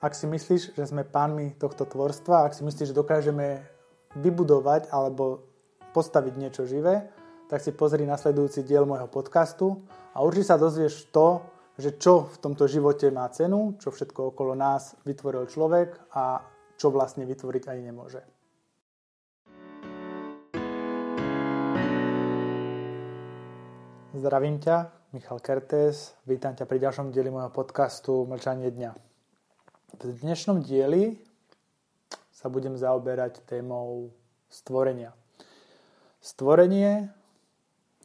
Ak si myslíš, že sme pánmi tohto tvorstva, ak si myslíš, že dokážeme vybudovať alebo postaviť niečo živé, tak si pozri nasledujúci diel môjho podcastu a určite sa dozvieš to, že čo v tomto živote má cenu, čo všetko okolo nás vytvoril človek a čo vlastne vytvoriť aj nemôže. Zdravím ťa, Michal Kertes, vítam ťa pri ďalšom dieli môjho podcastu Mlčanie dňa. V dnešnom dieli sa budem zaoberať témou stvorenia. Stvorenie,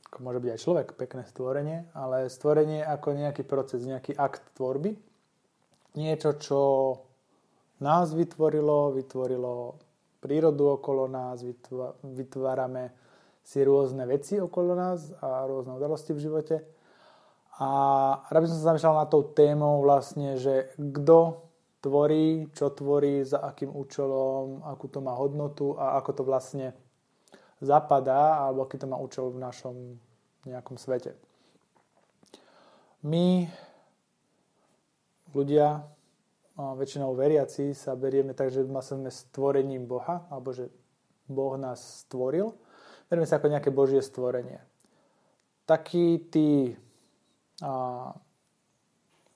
ako môže byť aj človek, pekné stvorenie, ale stvorenie ako nejaký proces, nejaký akt tvorby. Niečo, čo nás vytvorilo, vytvorilo prírodu okolo nás, vytvárame si rôzne veci okolo nás a rôzne udalosti v živote. A rád by som sa zamýšľal na tou témou vlastne, že kto tvorí, čo tvorí, za akým účelom, akú to má hodnotu a ako to vlastne zapadá, alebo aký to má účel v našom nejakom svete. My, ľudia, väčšinou veriaci, sa berieme tak, že sme stvorením Boha, alebo že Boh nás stvoril. Berieme sa ako nejaké Božie stvorenie. Takí tí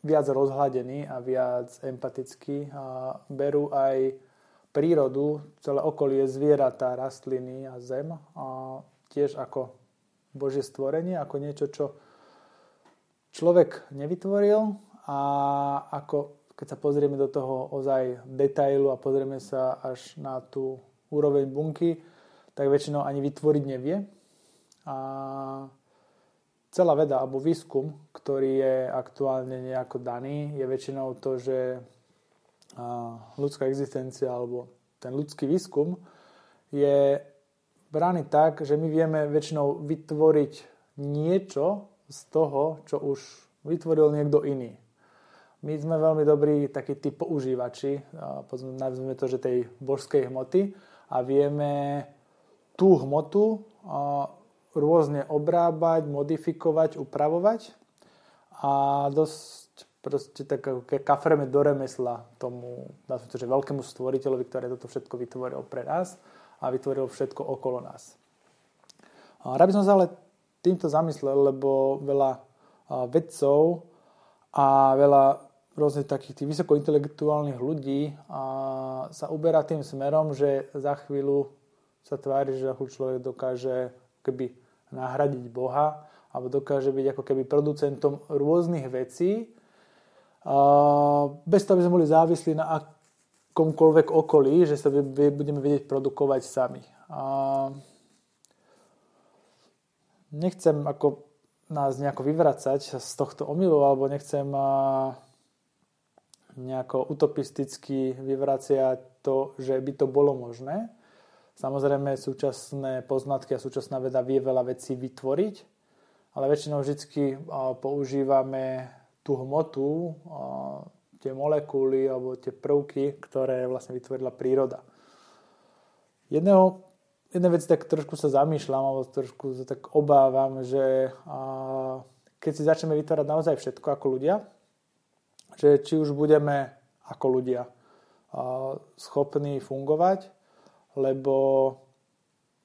viac rozhľadení a viac empatickí a berú aj prírodu, celé okolie zvieratá, rastliny a zem a tiež ako Božie stvorenie, ako niečo, čo človek nevytvoril a ako keď sa pozrieme do toho ozaj detailu a pozrieme sa až na tú úroveň bunky, tak väčšinou ani vytvoriť nevie. A celá veda alebo výskum, ktorý je aktuálne nejako daný, je väčšinou to, že ľudská existencia alebo ten ľudský výskum je braný tak, že my vieme väčšinou vytvoriť niečo z toho, čo už vytvoril niekto iný. My sme veľmi dobrí takí tí používači, nazvime to, že tej božskej hmoty a vieme tú hmotu rôzne obrábať, modifikovať, upravovať a dosť proste tak keď kafreme do remesla tomu, že veľkému stvoriteľovi, ktorý toto všetko vytvoril pre nás a vytvoril všetko okolo nás. Rád by som sa ale týmto zamyslel, lebo veľa vedcov a veľa rôznych takých tých vysokointelektuálnych ľudí a sa uberá tým smerom, že za chvíľu sa tvári, že človek dokáže keby nahradiť Boha alebo dokáže byť ako keby producentom rôznych vecí bez toho, aby sme boli závislí na akomkoľvek okolí, že sa budeme vedieť produkovať sami. Nechcem ako nás nejako vyvracať z tohto omylu, alebo nechcem nejako utopisticky vyvraciať to, že by to bolo možné. Samozrejme, súčasné poznatky a súčasná veda vie veľa vecí vytvoriť, ale väčšinou vždy používame tú hmotu, tie molekuly alebo tie prvky, ktoré vlastne vytvorila príroda. Jedného, jedna vec, tak trošku sa zamýšľam, alebo trošku sa tak obávam, že keď si začneme vytvárať naozaj všetko ako ľudia, že či už budeme ako ľudia schopní fungovať, lebo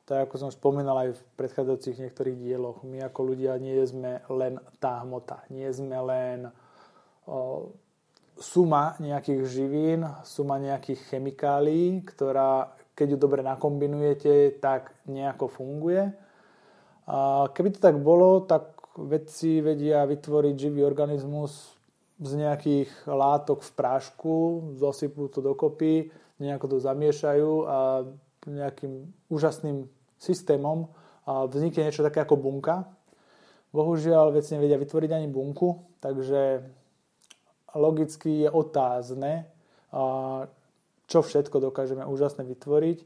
tak ako som spomínal aj v predchádzajúcich niektorých dieloch, my ako ľudia nie sme len tá hmota, nie sme len o, suma nejakých živín, suma nejakých chemikálií, ktorá keď ju dobre nakombinujete, tak nejako funguje. A keby to tak bolo, tak vedci vedia vytvoriť živý organizmus z nejakých látok v prášku, zosypú to dokopy, nejako to zamiešajú a nejakým úžasným systémom vznikne niečo také ako bunka. Bohužiaľ, veci nevedia vytvoriť ani bunku, takže logicky je otázne, čo všetko dokážeme úžasne vytvoriť,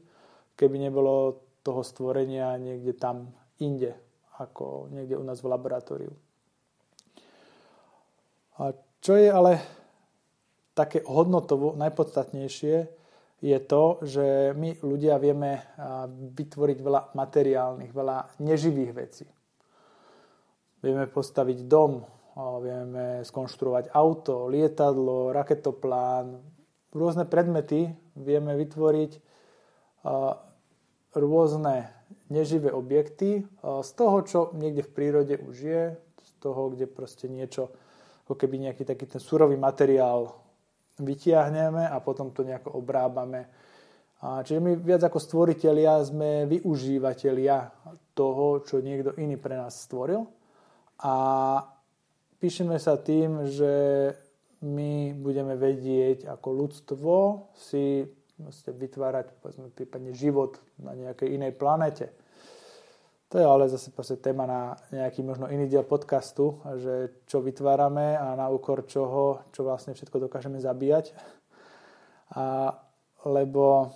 keby nebolo toho stvorenia niekde tam inde, ako niekde u nás v laboratóriu. A čo je ale také hodnotovo najpodstatnejšie, je to, že my ľudia vieme vytvoriť veľa materiálnych, veľa neživých vecí. Vieme postaviť dom, vieme skonštruovať auto, lietadlo, raketoplán, rôzne predmety, vieme vytvoriť rôzne neživé objekty z toho, čo niekde v prírode už je, z toho, kde proste niečo, ako keby nejaký taký ten surový materiál vytiahneme a potom to nejako obrábame. čiže my viac ako stvoriteľia sme využívateľia toho, čo niekto iný pre nás stvoril. A píšeme sa tým, že my budeme vedieť ako ľudstvo si vytvárať povedzme, prípadne život na nejakej inej planete. To je ale zase téma na nejaký možno iný diel podcastu, že čo vytvárame a na úkor čoho, čo vlastne všetko dokážeme zabíjať. A, lebo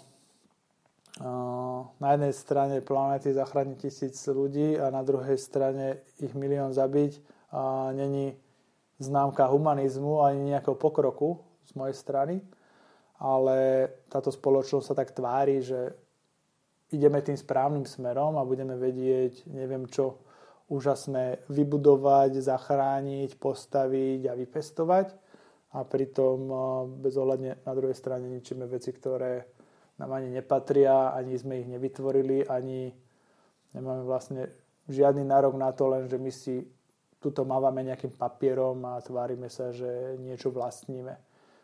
na jednej strane planety zachrániť tisíc ľudí a na druhej strane ich milión zabiť není známka humanizmu ani nejakého pokroku z mojej strany ale táto spoločnosť sa tak tvári, že ideme tým správnym smerom a budeme vedieť, neviem čo, úžasné vybudovať, zachrániť, postaviť a vypestovať a pritom eh, bezohľadne na druhej strane ničíme veci, ktoré nám ani nepatria, ani sme ich nevytvorili, ani nemáme vlastne žiadny nárok na to, len že my si tuto mávame nejakým papierom a tvárime sa, že niečo vlastníme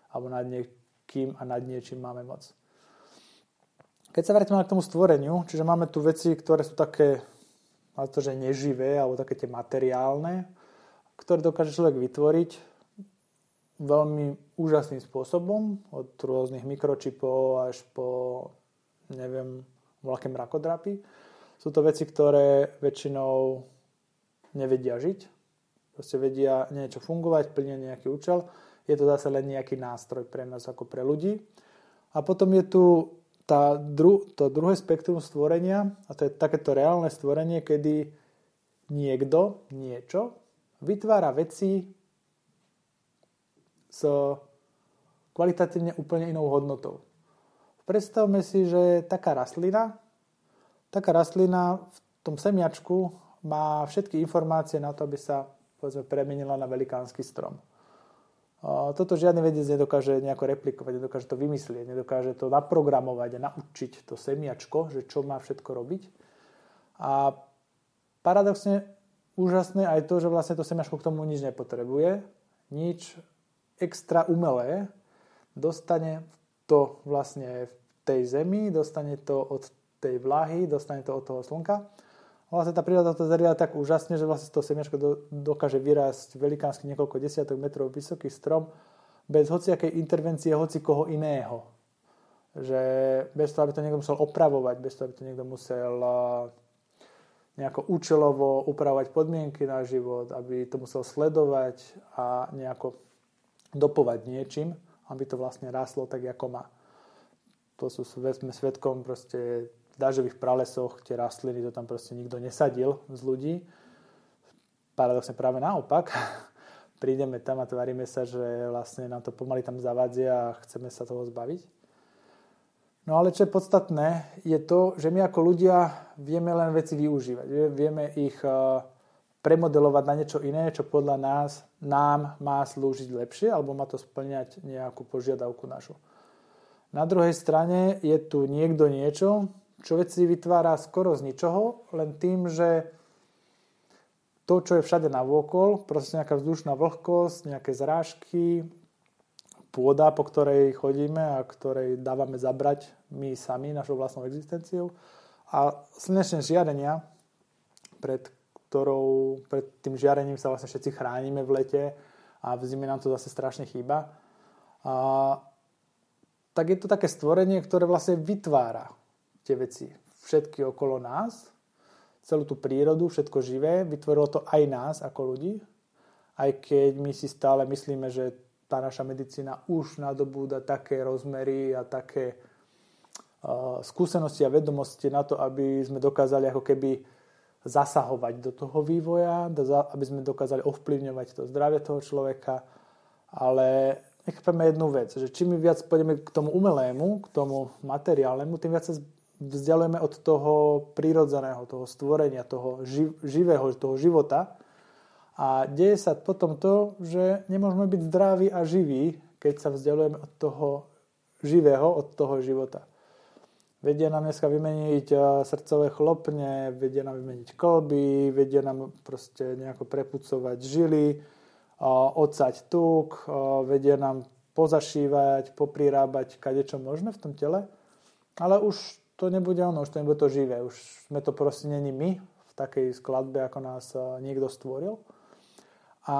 alebo nad niek- kým a nad niečím máme moc. Keď sa vrátime k tomu stvoreniu, čiže máme tu veci, ktoré sú také, to, že neživé, alebo také tie materiálne, ktoré dokáže človek vytvoriť veľmi úžasným spôsobom, od rôznych mikročipov až po, neviem, veľké mrakodrapy. Sú to veci, ktoré väčšinou nevedia žiť, proste vedia niečo fungovať, plnia nejaký účel je to zase len nejaký nástroj pre nás ako pre ľudí. A potom je tu tá dru, to druhé spektrum stvorenia, a to je takéto reálne stvorenie, kedy niekto, niečo, vytvára veci s kvalitatívne úplne inou hodnotou. Predstavme si, že taká rastlina, taká rastlina v tom semiačku má všetky informácie na to, aby sa povedzme, premenila na velikánsky strom. Toto žiadny vedec nedokáže nejako replikovať, nedokáže to vymyslieť, nedokáže to naprogramovať a naučiť to semiačko, že čo má všetko robiť. A paradoxne úžasné aj to, že vlastne to semiačko k tomu nič nepotrebuje, nič extra umelé, dostane to vlastne v tej zemi, dostane to od tej vlahy, dostane to od toho slnka vlastne tá príroda to zariada tak úžasne, že vlastne to semiačko do, dokáže vyrásť velikánsky niekoľko desiatok metrov vysoký strom bez hociakej intervencie hoci koho iného. Že bez toho, aby to niekto musel opravovať, bez toho, aby to niekto musel nejako účelovo upravovať podmienky na život, aby to musel sledovať a nejako dopovať niečím, aby to vlastne ráslo tak, ako má. To sú, sme svetkom proste dažďových pralesoch tie rastliny, to tam proste nikto nesadil z ľudí. Paradoxne práve naopak. Prídeme tam a tvárime sa, že vlastne nám to pomaly tam zavadzia a chceme sa toho zbaviť. No ale čo je podstatné, je to, že my ako ľudia vieme len veci využívať. Vieme ich eh, premodelovať na niečo iné, čo podľa nás nám má slúžiť lepšie alebo má to splňať nejakú požiadavku našu. Na druhej strane je tu niekto niečo, čo veci vytvára skoro z ničoho, len tým, že to, čo je všade na vôkol, proste nejaká vzdušná vlhkosť, nejaké zrážky, pôda, po ktorej chodíme a ktorej dávame zabrať my sami našou vlastnou existenciou a slnečné žiarenia, pred, ktorou, pred tým žiarením sa vlastne všetci chránime v lete a v zime nám to zase strašne chýba. A, tak je to také stvorenie, ktoré vlastne vytvára tie veci. Všetky okolo nás, celú tú prírodu, všetko živé, vytvorilo to aj nás ako ľudí, aj keď my si stále myslíme, že tá naša medicína už nadobúda také rozmery a také uh, skúsenosti a vedomosti na to, aby sme dokázali ako keby zasahovať do toho vývoja, aby sme dokázali ovplyvňovať to zdravie toho človeka, ale nechápeme jednu vec, že čím viac pôjdeme k tomu umelému, k tomu materiálnemu, tým viac sa vzdialujeme od toho prírodzeného, toho stvorenia, toho živého, toho života. A deje sa potom to, že nemôžeme byť zdraví a živí, keď sa vzdialujeme od toho živého od toho života. Vedia nám dneska vymeniť eh, srdcové chlopne, vedia nám vymeniť kolby, vedia nám proste nejako prepucovať žily, eh, odsať tuk, eh, vedia nám pozašívať, poprirábať kadečo možné v tom tele. Ale už to nebude ono, už to nebude to živé. Už sme to proste není my v takej skladbe, ako nás niekto stvoril. A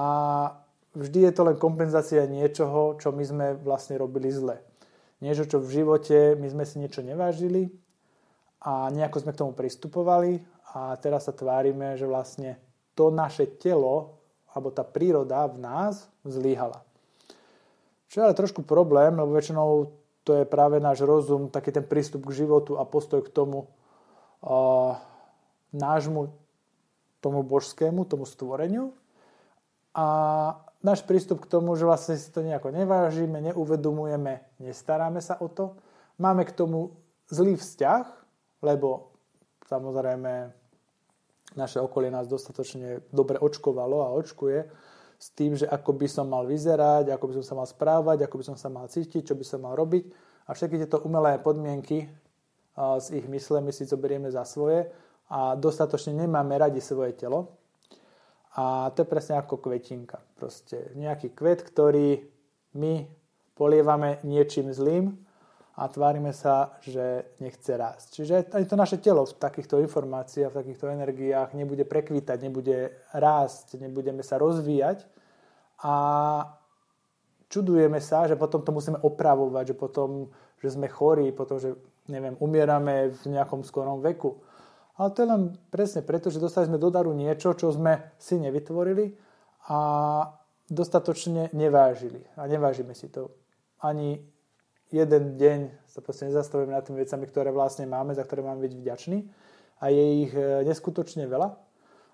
vždy je to len kompenzácia niečoho, čo my sme vlastne robili zle niečo, čo v živote my sme si niečo nevážili a nejako sme k tomu pristupovali a teraz sa tvárime, že vlastne to naše telo alebo tá príroda v nás zlíhala. Čo je ale trošku problém, lebo väčšinou to je práve náš rozum, taký ten prístup k životu a postoj k tomu uh, nášmu, tomu božskému, tomu stvoreniu. A náš prístup k tomu, že vlastne si to nejako nevážime, neuvedomujeme, nestaráme sa o to. Máme k tomu zlý vzťah, lebo samozrejme naše okolie nás dostatočne dobre očkovalo a očkuje s tým, že ako by som mal vyzerať, ako by som sa mal správať, ako by som sa mal cítiť, čo by som mal robiť. A všetky tieto umelé podmienky z ich mysle my si zoberieme za svoje a dostatočne nemáme radi svoje telo. A to je presne ako kvetinka. Proste nejaký kvet, ktorý my polievame niečím zlým a tvárime sa, že nechce rásť. Čiže ani to naše telo v takýchto informáciách, v takýchto energiách nebude prekvítať, nebude rásť, nebudeme sa rozvíjať a čudujeme sa, že potom to musíme opravovať, že potom, že sme chorí, potom, že neviem, umierame v nejakom skorom veku. Ale to je len presne preto, že dostali sme do daru niečo, čo sme si nevytvorili a dostatočne nevážili. A nevážime si to. Ani jeden deň sa proste nezastavujeme nad tými vecami, ktoré vlastne máme, za ktoré máme byť vďační. A je ich e, neskutočne veľa.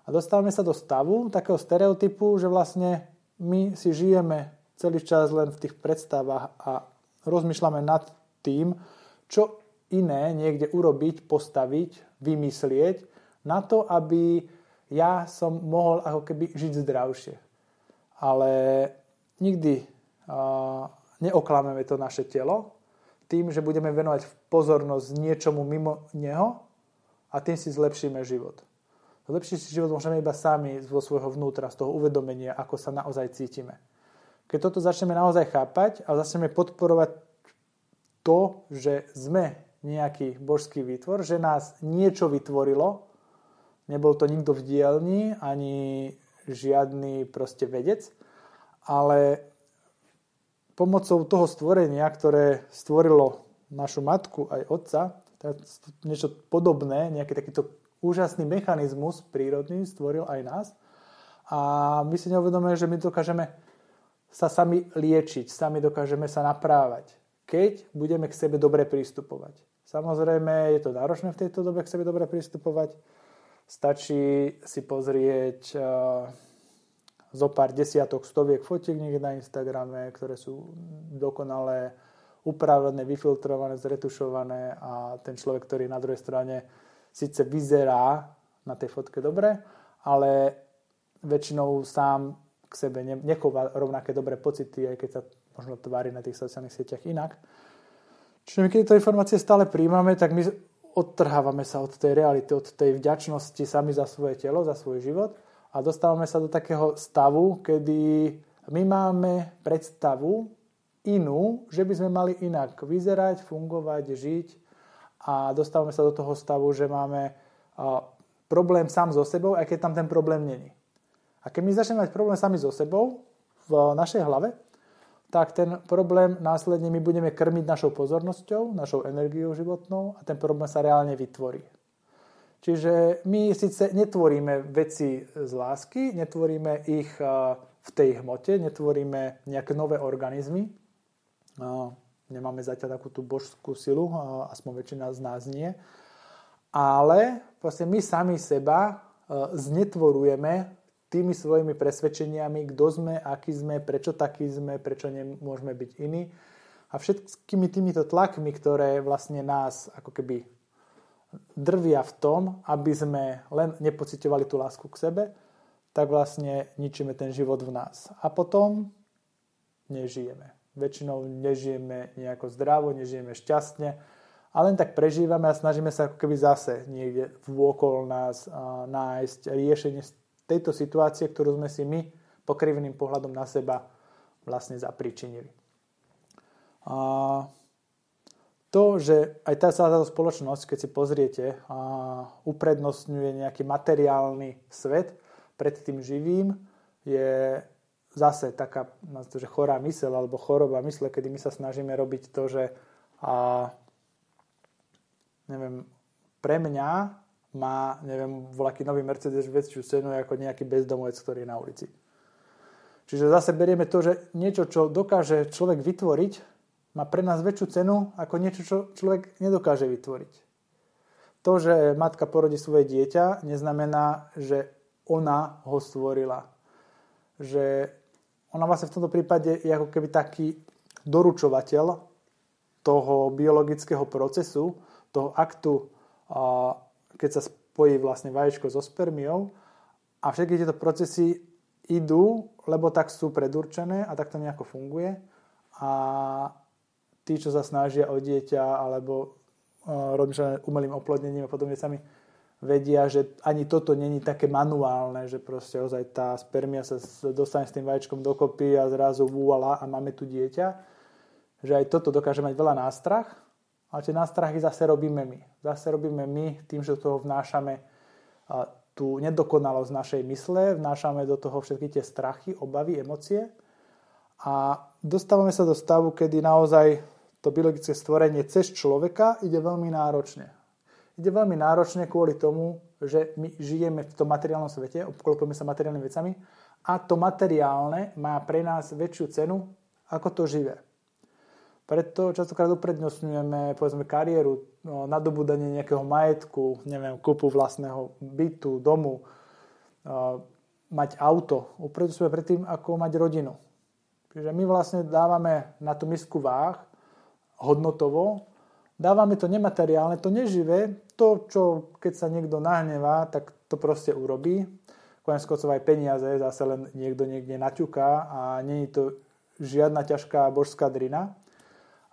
A dostávame sa do stavu takého stereotypu, že vlastne my si žijeme celý čas len v tých predstavách a rozmýšľame nad tým, čo iné niekde urobiť, postaviť, vymyslieť na to, aby ja som mohol ako keby žiť zdravšie. Ale nikdy neoklameme to naše telo tým, že budeme venovať pozornosť niečomu mimo neho a tým si zlepšíme život. Zlepšiť si život môžeme iba sami zo svojho vnútra, z toho uvedomenia, ako sa naozaj cítime. Keď toto začneme naozaj chápať a začneme podporovať to, že sme nejaký božský výtvor, že nás niečo vytvorilo, nebol to nikto v dielni, ani žiadny proste vedec, ale pomocou toho stvorenia, ktoré stvorilo našu matku aj otca, niečo podobné, nejaký takýto úžasný mechanizmus prírodný stvoril aj nás. A my si neuvedomujeme, že my dokážeme sa sami liečiť, sami dokážeme sa naprávať, keď budeme k sebe dobre pristupovať. Samozrejme, je to náročné v tejto dobe k sebe dobre pristupovať. Stačí si pozrieť uh, zo pár desiatok, stoviek fotiek niekde na Instagrame, ktoré sú dokonale upravené, vyfiltrované, zretušované a ten človek, ktorý na druhej strane síce vyzerá na tej fotke dobre, ale väčšinou sám k sebe nechová rovnaké dobré pocity, aj keď sa možno tvári na tých sociálnych sieťach inak. Čiže my keď tieto informácie stále príjmame, tak my odtrhávame sa od tej reality, od tej vďačnosti sami za svoje telo, za svoj život a dostávame sa do takého stavu, kedy my máme predstavu inú, že by sme mali inak vyzerať, fungovať, žiť a dostávame sa do toho stavu, že máme problém sám so sebou, aj keď tam ten problém není. A keď my začneme mať problém sami so sebou v našej hlave, tak ten problém následne my budeme krmiť našou pozornosťou, našou energiou životnou a ten problém sa reálne vytvorí. Čiže my síce netvoríme veci z lásky, netvoríme ich v tej hmote, netvoríme nejaké nové organizmy, nemáme zatiaľ takú tú božskú silu, aspoň väčšina z nás nie, ale vlastne my sami seba znetvorujeme tými svojimi presvedčeniami, kto sme, aký sme, prečo taký sme, prečo nemôžeme byť iní. A všetkými týmito tlakmi, ktoré vlastne nás ako keby drvia v tom, aby sme len nepocitovali tú lásku k sebe, tak vlastne ničíme ten život v nás. A potom nežijeme. Väčšinou nežijeme nejako zdravo, nežijeme šťastne a len tak prežívame a snažíme sa ako keby zase niekde vôkol nás nájsť riešenie tejto situácie, ktorú sme si my pokrivným pohľadom na seba vlastne zapričinili. A to, že aj tá celá táto spoločnosť, keď si pozriete, uprednostňuje nejaký materiálny svet pred tým živým, je zase taká že chorá mysel alebo choroba mysle, kedy my sa snažíme robiť to, že a, neviem, pre mňa má, neviem, voľaký nový Mercedes väčšiu cenu ako nejaký bezdomovec, ktorý je na ulici. Čiže zase berieme to, že niečo, čo dokáže človek vytvoriť, má pre nás väčšiu cenu ako niečo, čo človek nedokáže vytvoriť. To, že matka porodí svoje dieťa, neznamená, že ona ho stvorila. Že ona vlastne v tomto prípade je ako keby taký doručovateľ toho biologického procesu, toho aktu, keď sa spojí vlastne vaječko so spermiou a všetky tieto procesy idú, lebo tak sú predurčené a tak to nejako funguje a tí, čo sa snažia o dieťa alebo robia umelým oplodnením a podobne sami vedia, že ani toto není také manuálne, že proste ozaj tá spermia sa dostane s tým vajíčkom dokopy a zrazu vúala a máme tu dieťa. Že aj toto dokáže mať veľa nástrach, ale tie nástrachy zase robíme my. Zase robíme my tým, že do toho vnášame tú nedokonalosť našej mysle, vnášame do toho všetky tie strachy, obavy, emócie a dostávame sa do stavu, kedy naozaj to biologické stvorenie cez človeka ide veľmi náročne ide veľmi náročne kvôli tomu, že my žijeme v tom materiálnom svete, obklopujeme sa materiálnymi vecami a to materiálne má pre nás väčšiu cenu ako to živé. Preto častokrát uprednostňujeme povedzme kariéru, no, nadobúdanie nejakého majetku, neviem, kúpu vlastného bytu, domu, mať auto. Uprednostňujeme predtým, ako mať rodinu. Čiže my vlastne dávame na tú misku váh hodnotovo Dávame to nemateriálne, to neživé, to, čo keď sa niekto nahnevá, tak to proste urobí. Konec koncov aj peniaze zase len niekto niekde naťuká a není to žiadna ťažká božská drina.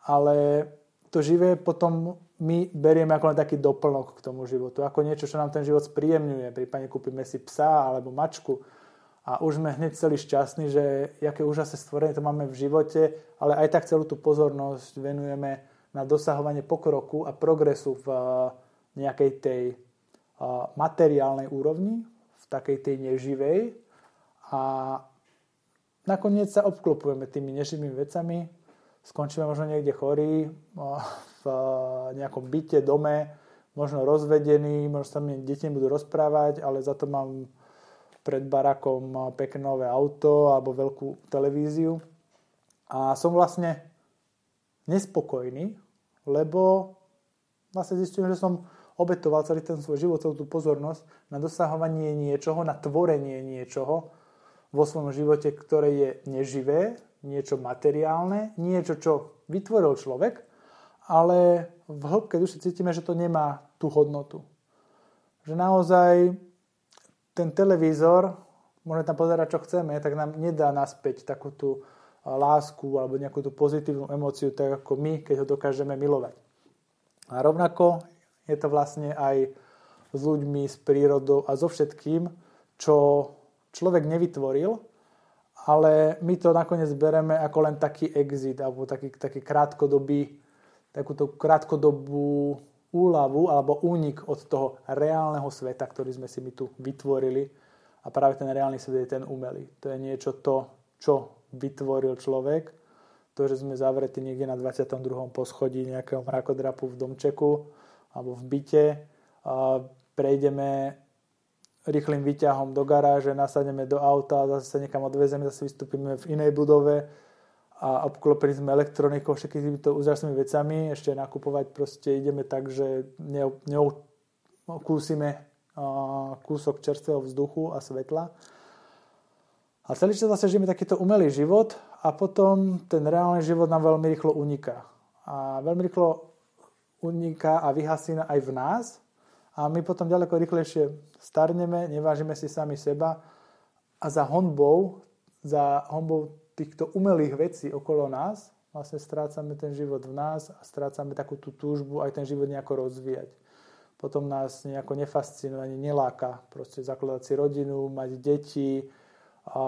Ale to živé potom my berieme ako len taký doplnok k tomu životu, ako niečo, čo nám ten život spríjemňuje. Prípadne kúpime si psa alebo mačku a už sme hneď celý šťastní, že aké úžasné stvorenie to máme v živote, ale aj tak celú tú pozornosť venujeme na dosahovanie pokroku a progresu v eh, nejakej tej eh, materiálnej úrovni, v takej tej neživej. A nakoniec sa obklopujeme tými neživými vecami, skončíme možno niekde chorí, eh, v nejakom byte, dome, možno rozvedený, možno sa mi deti budú rozprávať, ale za to mám pred barakom pekné nové auto alebo veľkú televíziu. A som vlastne nespokojný lebo vlastne zistím, že som obetoval celý ten svoj život, celú tú pozornosť na dosahovanie niečoho, na tvorenie niečoho vo svojom živote, ktoré je neživé, niečo materiálne, niečo, čo vytvoril človek, ale v hĺbke duše cítime, že to nemá tú hodnotu. Že naozaj ten televízor, môžeme tam pozerať, čo chceme, tak nám nedá naspäť takú tú lásku alebo nejakú tú pozitívnu emóciu, tak ako my, keď ho dokážeme milovať. A rovnako je to vlastne aj s ľuďmi, s prírodou a so všetkým, čo človek nevytvoril, ale my to nakoniec bereme ako len taký exit alebo taký, taký krátkodobý, takúto krátkodobú úľavu alebo únik od toho reálneho sveta, ktorý sme si my tu vytvorili a práve ten reálny svet je ten umelý. To je niečo to, čo vytvoril človek. To, že sme zavretí niekde na 22. poschodí nejakého mrakodrapu v domčeku alebo v byte, prejdeme rýchlým výťahom do garáže, nasadneme do auta, zase sa niekam odvezeme, zase vystúpime v inej budove a obklopení sme elektronikou, všetkými týmito úžasnými vecami, ešte nakupovať proste ideme tak, že neokúsime kúsok čerstvého vzduchu a svetla. A celý čas vlastne žijeme takýto umelý život a potom ten reálny život nám veľmi rýchlo uniká. A veľmi rýchlo uniká a vyhasína aj v nás. A my potom ďaleko rýchlejšie starneme, nevážime si sami seba. A za honbou, za honbou týchto umelých vecí okolo nás, vlastne strácame ten život v nás a strácame takú tú túžbu aj ten život nejako rozvíjať. Potom nás nejako nefascinuje, ani neláka proste zakladať si rodinu, mať deti, a,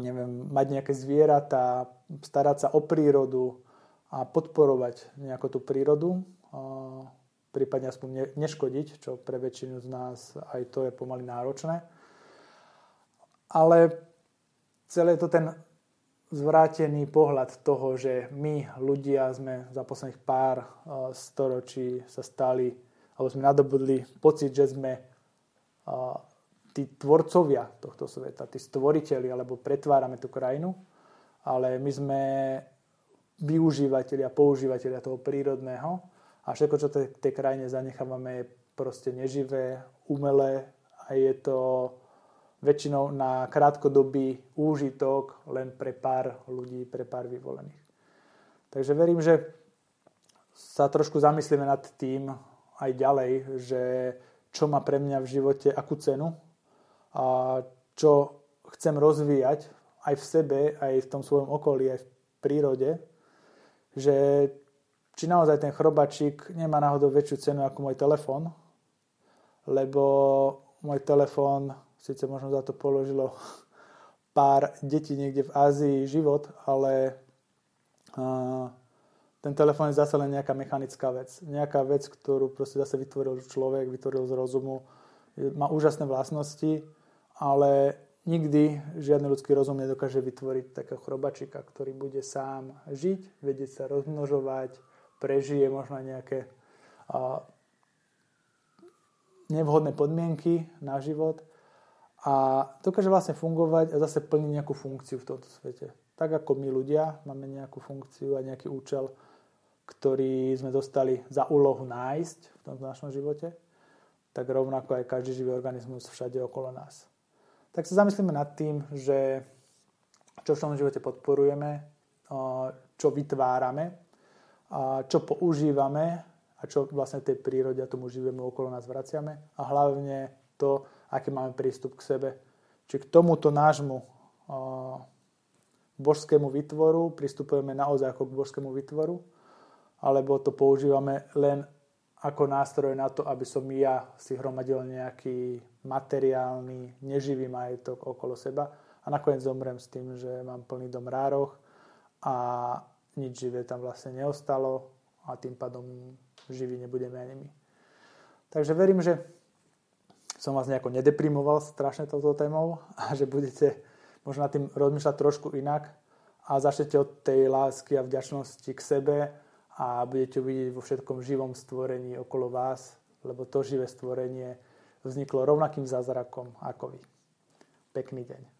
neviem, mať nejaké zvieratá, starať sa o prírodu a podporovať nejako tú prírodu, a, prípadne aspoň ne, neškodiť, čo pre väčšinu z nás aj to je pomaly náročné. Ale celé to ten zvrátený pohľad toho, že my ľudia sme za posledných pár uh, storočí sa stali, alebo sme nadobudli pocit, že sme uh, tí tvorcovia tohto sveta, tí stvoriteľi, alebo pretvárame tú krajinu, ale my sme využívateľia, používateľia toho prírodného a všetko, čo tej, tej krajine zanechávame, je proste neživé, umelé a je to väčšinou na krátkodobý úžitok len pre pár ľudí, pre pár vyvolených. Takže verím, že sa trošku zamyslíme nad tým aj ďalej, že čo má pre mňa v živote akú cenu a čo chcem rozvíjať aj v sebe, aj v tom svojom okolí, aj v prírode, že či naozaj ten chrobačík nemá náhodou väčšiu cenu ako môj telefón, lebo môj telefón síce možno za to položilo pár detí niekde v Ázii život, ale ten telefón je zase len nejaká mechanická vec. Nejaká vec, ktorú proste zase vytvoril človek, vytvoril z rozumu. Má úžasné vlastnosti, ale nikdy žiadny ľudský rozum nedokáže vytvoriť takého chrobačika, ktorý bude sám žiť, vedieť sa rozmnožovať, prežije možno nejaké nevhodné podmienky na život a dokáže vlastne fungovať a zase plniť nejakú funkciu v tomto svete. Tak ako my ľudia máme nejakú funkciu a nejaký účel, ktorý sme dostali za úlohu nájsť v tomto našom živote, tak rovnako aj každý živý organizmus všade okolo nás. Tak sa zamyslíme nad tým, že čo v tom živote podporujeme, čo vytvárame, čo používame a čo vlastne tej prírode a tomu živému okolo nás vraciame a hlavne to, aký máme prístup k sebe. Či k tomuto nášmu božskému vytvoru pristupujeme naozaj ako k božskému vytvoru, alebo to používame len ako nástroj na to, aby som ja si hromadil nejaký materiálny, neživý majetok okolo seba a nakoniec zomrem s tým, že mám plný dom rároch a nič živé tam vlastne neostalo a tým pádom živí nebudeme ani my. Takže verím, že som vás nejako nedeprimoval strašne touto témou a že budete možno nad tým rozmýšľať trošku inak a začnete od tej lásky a vďačnosti k sebe a budete vidieť vo všetkom živom stvorení okolo vás, lebo to živé stvorenie vzniklo rovnakým zázrakom ako vy. Pekný deň.